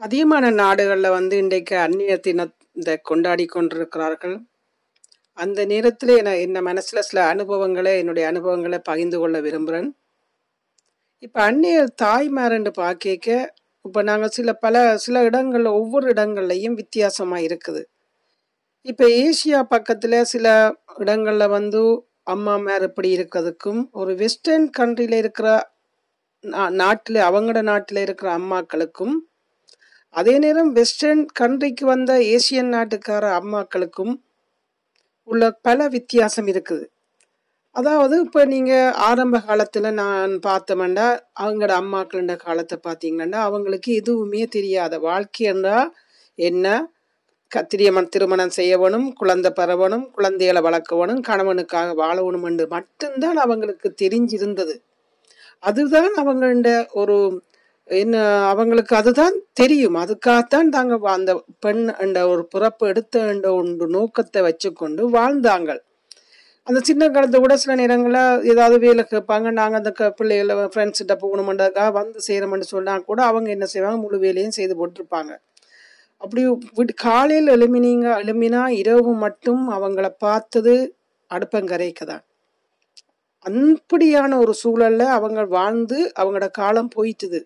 அதிகமான நாடுகளில் வந்து இன்றைக்கு அந்நிய தினத்தை கொண்டாடி கொண்டிருக்கிறார்கள். அந்த நேரத்தில் என என்ன மனசில் சில அனுபவங்களை என்னுடைய அனுபவங்களை பகிர்ந்து கொள்ள விரும்புகிறேன் இப்போ அந்நிய தாய்மார்ன்னு பார்க்க இப்போ நாங்கள் சில பல சில இடங்கள்ல ஒவ்வொரு இடங்கள்லையும் வித்தியாசமாக இருக்குது. இப்போ ஏசியா பக்கத்தில் சில இடங்களில் வந்து அம்மா மேர் இப்படி இருக்கிறதுக்கும், ஒரு வெஸ்டர்ன் கண்ட்ரியில் இருக்கிற நா அவங்களோட நாட்டில் இருக்கிற அம்மாக்களுக்கும், அதே நேரம் வெஸ்டர்ன் கண்ட்ரிக்கு வந்த ஏசியன் நாட்டுக்கார அம்மாக்களுக்கும் உள்ள பல வித்தியாசம் இருக்குது. அதாவது இப்போ நீங்கள் ஆரம்ப காலத்தில் நான் பார்த்தோம்னா, அவங்களோட அம்மாக்களோட காலத்தை பார்த்தீங்கன்னா, அவங்களுக்கு எதுவுமே தெரியாத வாழ்க்கைன்னா என்ன? க திருமணம் செய்யவனும் குழந்தை பெறவணும், குழந்தைகளை வளர்க்கவனும் கணவனுக்காக வாழவணும் என்று மட்டும்தான் அவங்களுக்கு தெரிஞ்சிருந்தது. அதுதான் அவங்கள்ட ஒரு என்ன அவங்களுக்கு அதுதான் தெரியும். அதுக்காகத்தான் தாங்க அந்த பெண் என்ற ஒரு பிறப்பு எடுத்த என்ற ஒன்று நோக்கத்தை வச்சுக்கொண்டு வாழ்ந்தாங்க அந்த சின்ன காலத்தை கூட சில நேரங்களில் ஏதாவது வேலை கேட்பாங்க. நாங்கள் அந்த க ஃப்ரெண்ட்ஸ்கிட்ட போகணுமென்றதுக்காக வந்து செய்கிறோம்னு சொன்னால் கூட, அவங்க என்ன செய்வாங்க, முழு வேலையும் செய்து போட்டிருப்பாங்க அப்படி விட் காலையில் எழுமினீங்க எழுமினா இரவு மட்டும் அவங்கள பார்த்தது அடுப்பங்கரைக்கு தான். அப்படியான ஒரு சூழலில் அவங்க வாழ்ந்து அவங்களோட காலம் போயிட்டுது.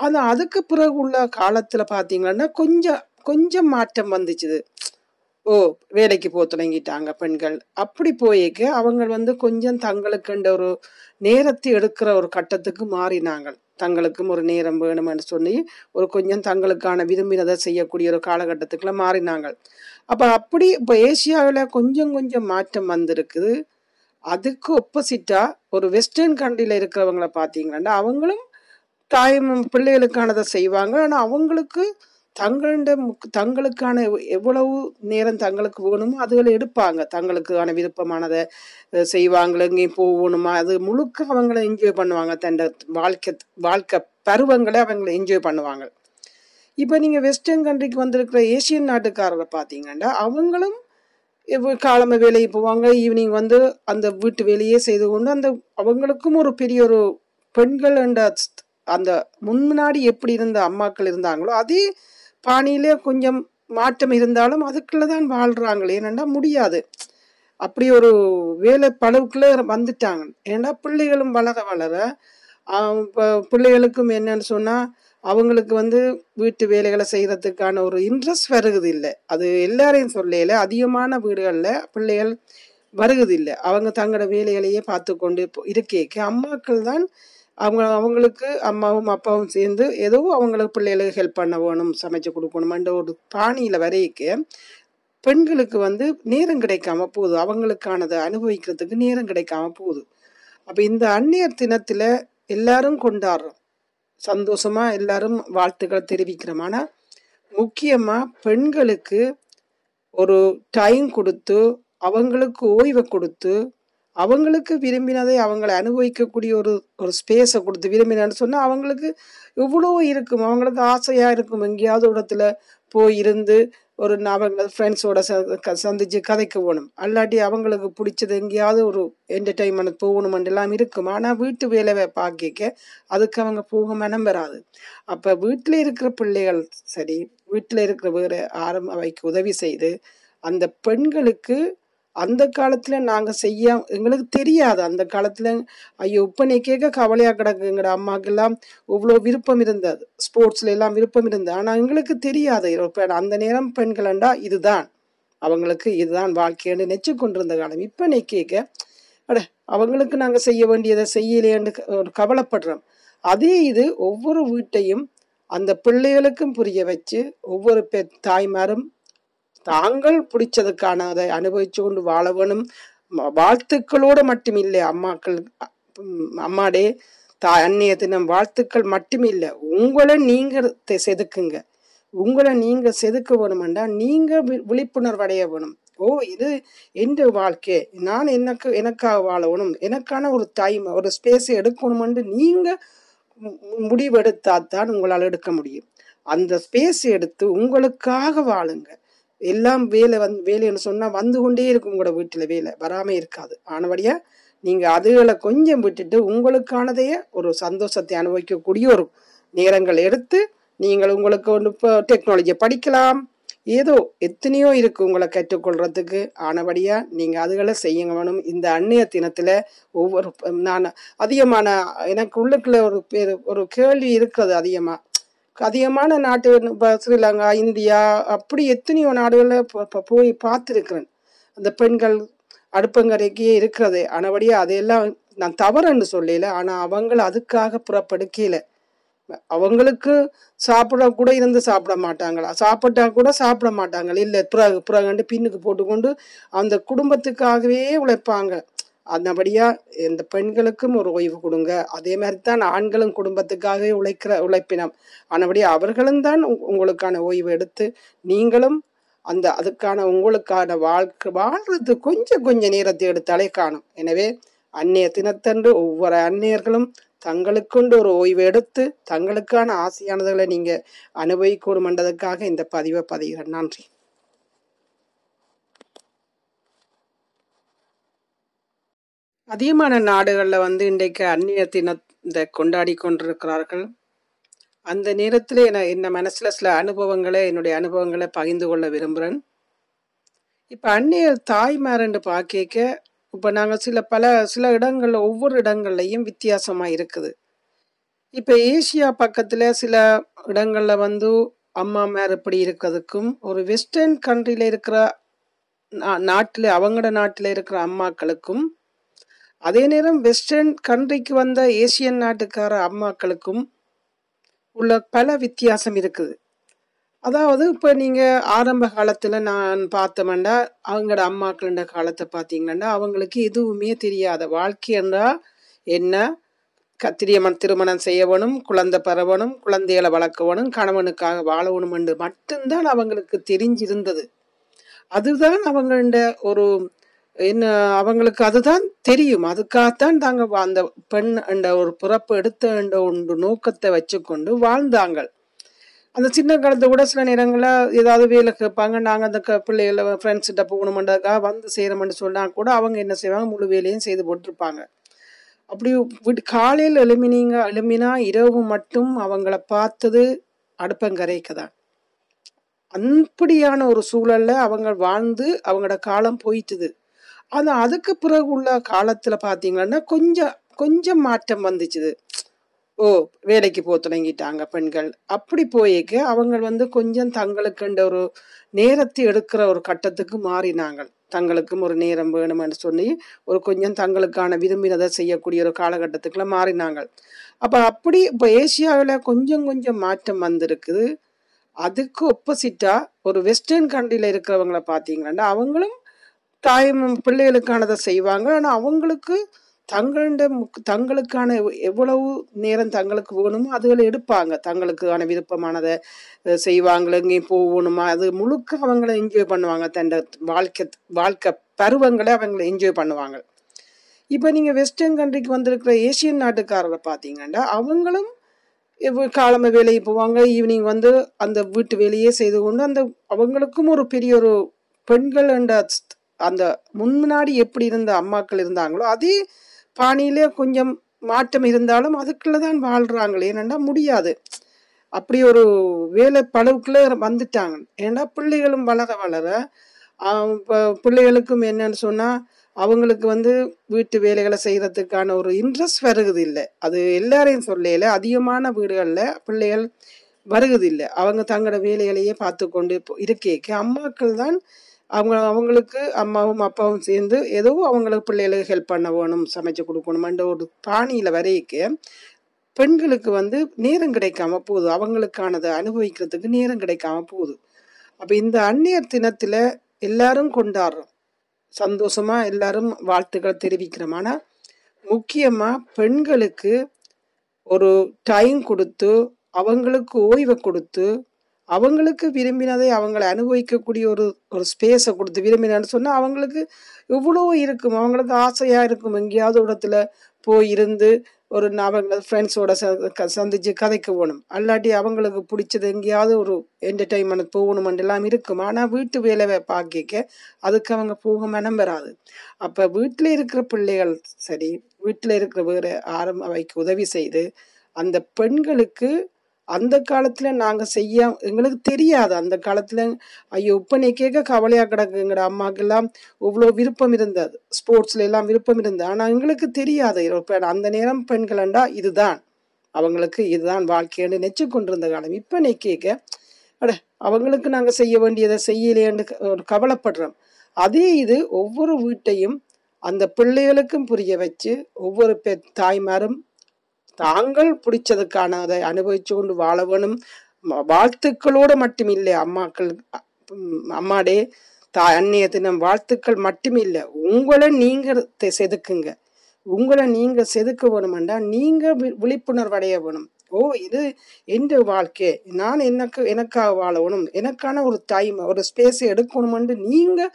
ஆனால் அதுக்கு பிறகு உள்ள காலத்தில் பார்த்தீங்கன்னா, கொஞ்சம் கொஞ்சம் மாற்றம் வந்துச்சுது. ஓ! வேலைக்கு போக தொடங்கிட்டாங்க பெண்கள். அப்படி போயிக்க அவங்க வந்து கொஞ்சம் தங்களுக்குன்ற ஒரு நேரத்தை எடுக்கிற ஒரு கட்டத்துக்கு மாறினாங்க தங்களுக்கும் ஒரு நேரம் வேணும்னு சொல்லி, ஒரு கொஞ்சம் தங்களுக்கான விரும்பினதை செய்யக்கூடிய ஒரு காலகட்டத்துக்குள்ள மாறினாங்க அப்போ அப்படி இப்போ ஏசியாவில் கொஞ்சம் கொஞ்சம் மாற்றம் வந்திருக்குது. அதுக்கு ஒப்போசிட்டாக ஒரு வெஸ்டர்ன் கண்ட்ரியில் இருக்கிறவங்கள பார்த்தீங்கன்னா, அவங்களும் தாய் பிள்ளைகளுக்கானதை செய்வாங்க. ஆனால் அவங்களுக்கு தங்கள்ட முக் தங்களுக்கான எவ் எவ்வளவு நேரம் தங்களுக்கு வேணுமோ அதுகளை எடுப்பாங்க. தங்களுக்கான விருப்பமானதை செய்வாங்களோ இங்கேயும் எங்கேயும் போகணுமா, அது முழுக்க அவங்கள என்ஜாய் பண்ணுவாங்க. தண்ட வாழ்க்கை வாழ்க்கை பருவங்களை அவங்கள என்ஜாய் பண்ணுவாங்க. இப்போ நீங்கள் வெஸ்டர்ன் கண்ட்ரிக்கு வந்திருக்கிற ஏசியன் நாட்டுக்காரரை பார்த்தீங்கன்னா, அவங்களும் காலமை வேலையை வேலைக்கு போவாங்க. ஈவினிங் வந்து அந்த வீட்டு வேலையே செய்து கொண்டு, அந்த அவங்களுக்கும் ஒரு பெரிய ஒரு பெண்கள் என்ற அந்த முன்னாடி எப்படி இருந்த அம்மாக்கள் இருந்தாங்களோ, அதே பாணியிலே கொஞ்சம் மாற்றம் இருந்தாலும் அதுக்குள்ள தான் வாழ்கிறாங்களே ஏன்னா முடியாது. அப்படி ஒரு வேலை பளவுக்குள்ளே வந்துட்டாங்க. ஏன்னா பிள்ளைகளும் வளர வளர, இப்போ பிள்ளைகளுக்கும் என்னன்னு சொன்னால் அவங்களுக்கு வந்து வீட்டு வேலைகளை செய்கிறதுக்கான ஒரு இன்ட்ரெஸ்ட் வருகுதில்ல. அது எல்லாரையும் சொல்லல. அதிகமான வீடுகளில் பிள்ளைகள் வருகுதில்ல. அவங்க தங்களோட வேலைகளையே பார்த்துக்கொண்டு இப்போ இருக்க அம்மாக்கள் தான் அவங்க அவங்களுக்கு அம்மாவும், அப்பாவும் சேர்ந்து ஏதோ அவங்களுக்கு பிள்ளைகளுக்கு ஹெல்ப் பண்ண வேணும், சமைச்சு குடுக்கணும்ன்ற ஒரு பாணியில் வரைக்கு பெண்களுக்கு வந்து நேரம் கிடைக்காம போகுது. அவங்களுக்கானதை அனுபவிக்கிறதுக்கு நேரம் கிடைக்காம போகுது. அப்போ இந்த அந்நியர் தினத்தில் எல்லாரும் கொண்டாடுறோம். சந்தோஷமாக எல்லாரும் வாழ்த்துக்களை தெரிவிக்கிறோம். ஆனால் முக்கியமாக பெண்களுக்கு ஒரு டைம் கொடுத்து அவங்களுக்கு ஓய்வை கொடுத்து அவங்களுக்கு விரும்பினதை அவங்களை அனுபவிக்கக்கூடிய ஒரு ஒரு ஸ்பேஸை கொடுத்து விரும்பினான்னு சொன்னால் அவங்களுக்கு இவ்வளோ இருக்கும். அவங்களுக்கு ஆசையாக இருக்கும். எங்கேயாவது இடத்துல போய் இருந்து, ஒரு ந அவங்க ஃப்ரெண்ட்ஸோட ச க சந்திச்சு கதைக்கு போகணும் அல்லாட்டி அவங்களுக்கு பிடிச்சது எங்கேயாவது ஒரு என்டர்டெயின்மென்ட் போகணுமென்றலாம் இருக்கும். ஆனால் வீட்டு வேலை பார்க்க அதுக்கு அவங்க போக மனம் வராது. அப்போ வீட்டில் இருக்கிற பிள்ளைகள் சரி, வீட்டில் இருக்கிற வேறு ஆரம்ப அவைக்கு உதவி செய்து, அந்த பெண்களுக்கு அந்த காலத்தில் நாங்கள் செய்ய எங்களுக்கு தெரியாது. அந்த காலத்தில் ஐயோ! இப்போ நீ கேட்க கவலையாக கிடக்கு. எங்களோட அம்மாக்கெல்லாம் இவ்வளோ விருப்பம் இருந்தது. ஸ்போர்ட்ஸ்ல எல்லாம் விருப்பம் இருந்தது. ஆனால் எங்களுக்கு தெரியாது. அந்த நேரம் பெண்களண்டா இதுதான். அவங்களுக்கு இதுதான் வாழ்க்கைன்னு நெச்சு கொண்டிருந்த காலம். இப்போ நீ கேட்க, அட அவங்களுக்கு நாங்கள் செய்ய வேண்டியதை செய்யலையேன்னு கவலைப்படுறோம். அதே இது ஒவ்வொரு வீட்டையும் அந்த பிள்ளைகளுக்கும் புரிய வச்சு, ஒவ்வொரு பெ தாய்மாரும் தாங்கள் பிடிச்சதுக்கானதை அனுபவிச்சு கொண்டு வாழ வேணும். ம வாழ்த்துக்களோட அம்மாக்கள் அம்மாடே, தா அந்நிய தினம் வாழ்த்துக்கள் மட்டுமில்லை உங்களை நீங்கள் செதுக்குங்க. உங்களை நீங்கள் செதுக்க வேணுமெண்டா, நீங்கள் வி விழிப்புணர்வு அடைய வேணும். ஓ! இது என்ற வாழ்க்கை. நான் எனக்கு எனக்காக வாழணும். எனக்கான ஒரு டைம், ஒரு ஸ்பேஸ் எடுக்கணுமென்று நீங்கள் முடிவெடுத்தால் தான் உங்களால் எடுக்க முடியும். அந்த ஸ்பேஸ் எடுத்து உங்களுக்காக வாழுங்க. எல்லாம் வேலை வந் வேலைன்னு சொன்னால் வந்து கொண்டே இருக்கும் கூட வீட்டில் வேலை. வராமல் இருக்காது. ஆனபடியாக நீங்கள் அதுகளை கொஞ்சம் விட்டுட்டு, உங்களுக்கானதையே ஒரு சந்தோஷத்தை அனுபவிக்கக்கூடிய ஒரு நேரங்கள் எடுத்து, நீங்கள் உங்களுக்கு ஒன்று இப்போ டெக்னாலஜியை படிக்கலாம் ஏதோ எத்தனையோ இருக்குது உங்களை கற்றுக்கொள்றதுக்கு ஆனபடியாக நீங்கள் அதுகளை செய்ய வேணும் இந்த அந்நிய தினத்தில் ஒவ்வொரு நான் அதிகமான எனக்கு உள்ளுக்குள்ள ஒரு பேர் ஒரு கேள்வி இருக்கிறது அதிகமாக அதிகமான நாட்டு இப்போ ஸ்ரீலங்கா இந்தியா அப்படி எத்தனையோ நாடுகளில் இப்போ- போய் பார்த்துருக்கிறேன். அந்த பெண்கள் அடுப்பங்கரைக்கே இருக்கிறது. ஆனபடியா அதையெல்லாம் நான் தவறுன்னு சொல்லல. ஆனால் அவங்கள அதுக்காக புறப்படுக்கையில. அவங்களுக்கு சாப்பிட கூட இருந்து சாப்பிட மாட்டாங்களா? சாப்பிட்டா கூட சாப்பிட மாட்டாங்க இல்லை பிறகு புறகண்டு பின்னுக்கு போட்டுக்கொண்டு அந்த குடும்பத்துக்காகவே உழைப்பாங்க. அந்தபடியா இந்த பெண்களுக்கும் ஒரு ஓய்வு கொடுங்க. அதே மாதிரி தான் ஆண்களும் குடும்பத்துக்காகவே உழைக்கிற உழைப்பினம். ஆனபடியா அவர்களும் தான் உங்களுக்கான ஓய்வு எடுத்து நீங்களும் அந்த அதுக்கான உங்களுக்கான வாழ்க்கை வாழ்றது கொஞ்சம் கொஞ்சம் நேரத்தை எடுத்தாலே காணும். எனவே அந்நிய தினத்தன்று ஒவ்வொரு அந்நியர்களும் தங்களுக்குண்டு ஒரு ஓய்வு எடுத்து தங்களுக்கான ஆசையானதுகளை நீங்க அனுபவிக்கணுமென்றதுக்காக இந்த பதிவை பதிகிறேன். நன்றி. அதிகமான நாடுகளில் வந்து இன்றைக்கு அந்நிய தினத்தை கொண்டாடி கொண்டிருக்கிறார்கள். அந்த நேரத்தில் என என்ன மனசில் சில அனுபவங்களை என்னுடைய அனுபவங்களை பகிர்ந்து கொள்ள விரும்புகிறேன் இப்போ அந்நிய தாய்மாரண்டு பார்க்க இப்போ நாங்கள் சில பல சில இடங்களில் ஒவ்வொரு இடங்கள்லையும் வித்தியாசமாக இருக்குது. இப்போ ஏசியா பக்கத்தில் சில இடங்களில் வந்து அம்மா மேர் இப்படி இருக்கிறதுக்கும் ஒரு வெஸ்டர்ன் கண்ட்ரியில் இருக்கிற நாட்டில் அவங்களோட நாட்டில் இருக்கிற அம்மாக்களுக்கும் அதே நேரம் வெஸ்டர்ன் கண்ட்ரிக்கு வந்த ஏசியன் நாட்டுக்கார அம்மாக்களுக்கும் உள்ள பல வித்தியாசம் இருக்குது. அதாவது இப்போ நீங்கள் ஆரம்ப காலத்தில் நான் பார்த்தோம்னா அவங்களோட அம்மாக்களோட காலத்தை பார்த்தீங்கன்னா அவங்களுக்கு எதுவுமே தெரியாத வாழ்க்கை என்றால் என்ன? க- திருமணம் திருமணம் செய்யவனும் குழந்தை பெறவனும் குழந்தைகளை வளர்க்கவனும் கணவனுக்காக வாழவணும் என்று மட்டும்தான் அவங்களுக்கு தெரிஞ்சிருந்தது. அதுதான் அவங்களோட ஒரு என்ன அவங்களுக்கு அதுதான் தெரியும். அதுக்காகத்தான் தாங்க அந்த பெண் என்ற ஒரு பிறப்பு எடுத்த என்ற ஒன்று நோக்கத்தை வச்சுக்கொண்டு வாழ்ந்தாங்க அந்த சின்ன காலத்தை கூட சில நேரங்களில் ஏதாவது வேலை கேட்பாங்க. நாங்கள் அந்த க பிள்ளைகளை ஃப்ரெண்ட்ஸ்கிட்ட போகணுமென்றதுக்காக வந்து செய்கிறோம்னு சொன்னால் கூட அவங்க என்ன செய்வாங்க? முழு வேலையும் செய்து போட்டிருப்பாங்க. அப்படி விட்டு காலையில் எழுமினீங்க எழுமினா இரவு மட்டும் அவங்கள பார்த்தது அடுப்பங்கரைக்கு தான் அப்படியான ஒரு சூழல்ல அவங்க வாழ்ந்து அவங்களோட காலம் போயிட்டுது. ஆனால் அதுக்கு பிறகு உள்ள காலத்தில் பார்த்தீங்கன்னா கொஞ்சம் கொஞ்சம் மாற்றம் வந்துச்சுது. ஓ வேலைக்கு போக தொடங்கிட்டாங்க பெண்கள். அப்படி போயிக்க அவங்க வந்து கொஞ்சம் தங்களுக்குன்ற ஒரு நேரத்தை எடுக்கிற ஒரு கட்டத்துக்கு மாறினாங்க. தங்களுக்கும் ஒரு நேரம் வேணும்னு சொல்லி ஒரு கொஞ்சம் தங்களுக்கான விரும்பினதை செய்யக்கூடிய ஒரு காலகட்டத்துக்குள்ள மாறினாங்க. அப்போ அப்படி இப்போ ஏசியாவில் கொஞ்சம் கொஞ்சம் மாற்றம் வந்திருக்குது. அதுக்கு ஒப்போசிட்டாக ஒரு வெஸ்டர்ன் கண்ட்ரியில் இருக்கிறவங்கள பார்த்தீங்கன்னா அவங்களும் தாய் பிள்ளைகளுக்கானதை செய்வாங்க. ஆனால் அவங்களுக்கு தங்களோட முக்- தங்களுக்கான எவ்- எவ்வளவு நேரம் தங்களுக்கு வேணுமோ அதுகளை எடுப்பாங்க. தங்களுக்கான விருப்பமானதை செய்வாங்களோ எங்கேயும் போகணுமா? அது முழுக்க அவங்கள என்ஜாய் பண்ணுவாங்க. தன் வாழ்க்கை வாழ்க்கை பருவங்களை அவங்கள என்ஜாய் பண்ணுவாங்க. இப்போ நீங்கள் வெஸ்டர்ன் கண்ட்ரிக்கு வந்திருக்கிற ஏசியன் நாட்டுக்காரரை பார்த்தீங்கன்னா அவங்களும் எவ்வ- வேலைக்கு போவாங்க. ஈவினிங் வந்து அந்த வீட்டு வேலையே செய்து கொண்டு அந்த அவங்களுக்கும் ஒரு பெரிய ஒரு பெண்கள் என்ற அந்த முன்னாடி எப்படி இருந்த அம்மாக்கள் இருந்தாங்களோ அதே பாணியிலே கொஞ்சம் மாற்றம் இருந்தாலும் அதுக்குள்ளே தான் வாழ்கிறாங்களே ஏனெண்டா முடியாது. அப்படி ஒரு வேலை பளவுக்குள்ள வந்துட்டாங்க. ஏன்னா பிள்ளைகளும் வளர வளர இப்போ பிள்ளைகளுக்கும் என்னன்னு சொன்னால் அவங்களுக்கு வந்து வீட்டு வேலைகளை செய்கிறதுக்கான ஒரு இன்ட்ரெஸ்ட் வருகிறது இல்லை அது எல்லாரையும் சொல்லல. அதிகமான வீடுகளில் பிள்ளைகள் வருகிறது இல்லை அவங்க தங்களோட வேலைகளையே பார்த்து கொண்டு இப்போ அம்மாக்கள் தான் அவங்க அவங்களுக்கு அம்மாவும் அப்பாவும் சேர்ந்து ஏதோ அவங்களுக்கு பிள்ளைகளுக்கு ஹெல்ப் பண்ண வேணும் சமைச்சு கொடுக்கணுமென்ற ஒரு பாணியில் வரைக்கு பெண்களுக்கு வந்து நேரம் கிடைக்காம போகுது. அவங்களுக்கானதை அனுபவிக்கிறதுக்கு நேரம் கிடைக்காம போகுது. அப்போ இந்த அந்நியர் தினத்தில் எல்லாரும் கொண்டாடுறோம். சந்தோஷமாக எல்லாரும் வாழ்த்துக்கள் தெரிவிக்கிறோம். ஆனால் முக்கியமாக பெண்களுக்கு ஒரு டைம் கொடுத்து அவங்களுக்கு ஓய்வை கொடுத்து அவங்களுக்கு விரும்பினதை அவங்களை அனுபவிக்கக்கூடிய ஒரு ஒரு ஸ்பேஸை கொடுத்து விரும்பினான்னு சொன்னால் அவங்களுக்கு இவ்வளோ இருக்கும். அவங்களுக்கு ஆசையாக இருக்கும் எங்கேயாவது இடத்துல போய் இருந்து ஒரு ந- அவங்க ஃப்ரெண்ட்ஸோட சந்திச்சு கதைக்கு போகணும். அல்லாட்டி அவங்களுக்கு பிடிச்சது எங்கேயாவது ஒரு என்டர்டைன்மெண்ட் போகணுமெண்ட் எல்லாம் இருக்கும். ஆனால் வீட்டு வேலை பார்க்க அதுக்கு அவங்க போக மனம் வராது. அப்போ வீட்டில் இருக்கிற பிள்ளைகள் சரி வீட்டில் இருக்கிற வேறு ஆரம்ப அவைக்கு உதவி செய்து அந்த பெண்களுக்கு அந்த காலத்தில் நாங்கள் செய்ய எங்களுக்கு தெரியாது. அந்த காலத்தில் ஐயோ இப்போ நீ கேட்க கவலையாக கிடக்கு எங்களோட அம்மாக்கெல்லாம் இவ்வளோ விருப்பம் இருந்தது. ஸ்போர்ட்ஸ்ல எல்லாம் விருப்பம் இருந்தது. ஆனால் எங்களுக்கு தெரியாது. அந்த நேரம் பெண்களண்டா இதுதான். அவங்களுக்கு இதுதான் வாழ்க்கைன்னு நெச்சு கொண்டிருந்த காலம். இப்போ நீ கேட்க அட அவங்களுக்கு நாங்கள் செய்ய வேண்டியதை செய்யலையேன்னு க- கவலைப்படுறோம். அதே இது ஒவ்வொரு வீட்டையும் அந்த பிள்ளைகளுக்கும் புரிய வச்சு ஒவ்வொரு பெ தாய்மாரும் தாங்கள் பிடிச்சதுக்கான அதை அனுபவிச்சு கொண்டு வாழ வேணும். வாழ்த்துக்களோடு மட்டுமில்லை அம்மாக்கள் அம்மாடே தா அன்னைய தினம் வாழ்த்துக்கள் மட்டுமில்லை. உங்களை நீங்கள் செதுக்குங்க. உங்களை நீங்கள் செதுக்க வேணுமெண்டா நீங்கள் வி- விழிப்புணர்வு அடைய வேணும். ஓ இது எந்த வாழ்க்கை? நான் எனக்கு எனக்காக வாழணும் எனக்கான ஒரு டைம் ஒரு ஸ்பேஸை எடுக்கணுமென்று நீங்கள்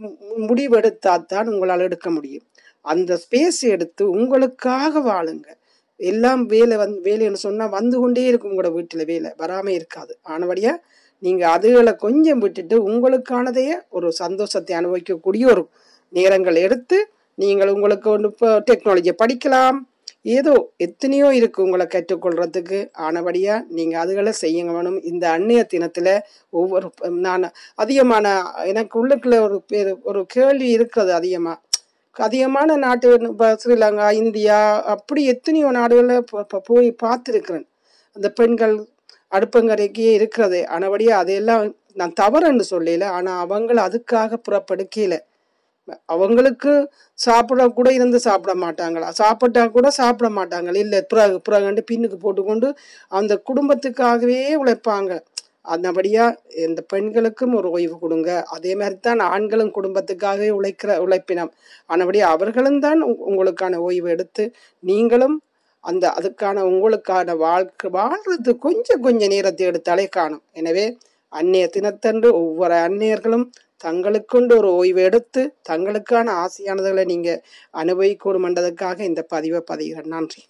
மு- தான் உங்களால் எடுக்க முடியும். அந்த ஸ்பேஸ் எடுத்து உங்களுக்காக வாழுங்க. எல்லாம் வேலை வந்து வேலைன்னு சொன்னா வந்து கொண்டே இருக்கும் உங்களோட வீட்டுல வேலை. வராம இருக்காது. ஆனபடியா நீங்க அதுகளை கொஞ்சம் விட்டுட்டு உங்களுக்கானதையே ஒரு சந்தோஷத்தை அனுபவிக்கக்கூடிய ஒரு நேரங்கள் எடுத்து நீங்கள் உங்களுக்கு ஒன்று இப்போ டெக்னாலஜியை படிக்கலாம். ஏதோ எத்தனையோ இருக்கு உங்களை கற்றுக்கொள்றதுக்கு. ஆனபடியா நீங்க அதுகளை செய்யுங்க வேணும். இந்த அந்நிய தினத்துல ஒவ்வொரு நான் அதிகமான எனக்கு உள்ளுக்குள்ள ஒரு பேர் ஒரு கேள்வி இருக்கிறது அதிகமா. அதிகமான நாட்டு இப்போ ஸ்ரீலங்கா இந்தியா அப்படி எத்தனையோ நாடுகளில் போய் பார்த்துருக்கிறேன். அந்த பெண்கள் அடுப்பங்கரைக்கே இருக்கிறது. ஆனபடியா அதையெல்லாம் நான் தவறுன்னு சொல்லல. ஆனால் அவங்கள அதுக்காக புறப்படுக்கல அவங்களுக்கு சாப்பிட கூட இருந்து சாப்பிட மாட்டாங்களா? சாப்பிட்டா கூட சாப்பிட மாட்டாங்க இல்லை பிறகு பிறகுண்டு பின்னுக்கு போட்டுக்கொண்டு அந்த குடும்பத்துக்காகவே உழைப்பாங்க. அந்தபடியா இந்த பெண்களுக்கும் ஒரு ஓய்வு கொடுங்க. அதே மாதிரி தான் ஆண்களும் குடும்பத்துக்காகவே உழைக்கிற உழைப்பினம். ஆனபடியா அவர்களும் தான் உங்களுக்கான ஓய்வு எடுத்து நீங்களும் அந்த அதுக்கான உங்களுக்கான வாழ்க்கை வாழ்றது கொஞ்சம் கொஞ்சம் நேரத்தை எடுத்தாலே காணும். எனவே அந்நிய தினத்தன்று ஒவ்வொரு அந்நியர்களும் தங்களுக்குண்டு ஒரு ஓய்வு எடுத்து தங்களுக்கான ஆசையானதுகளை நீங்கள் அனுபவிக்கணும் என்றதுக்காக இந்த பதிவை பதிகிறேன். நன்றி.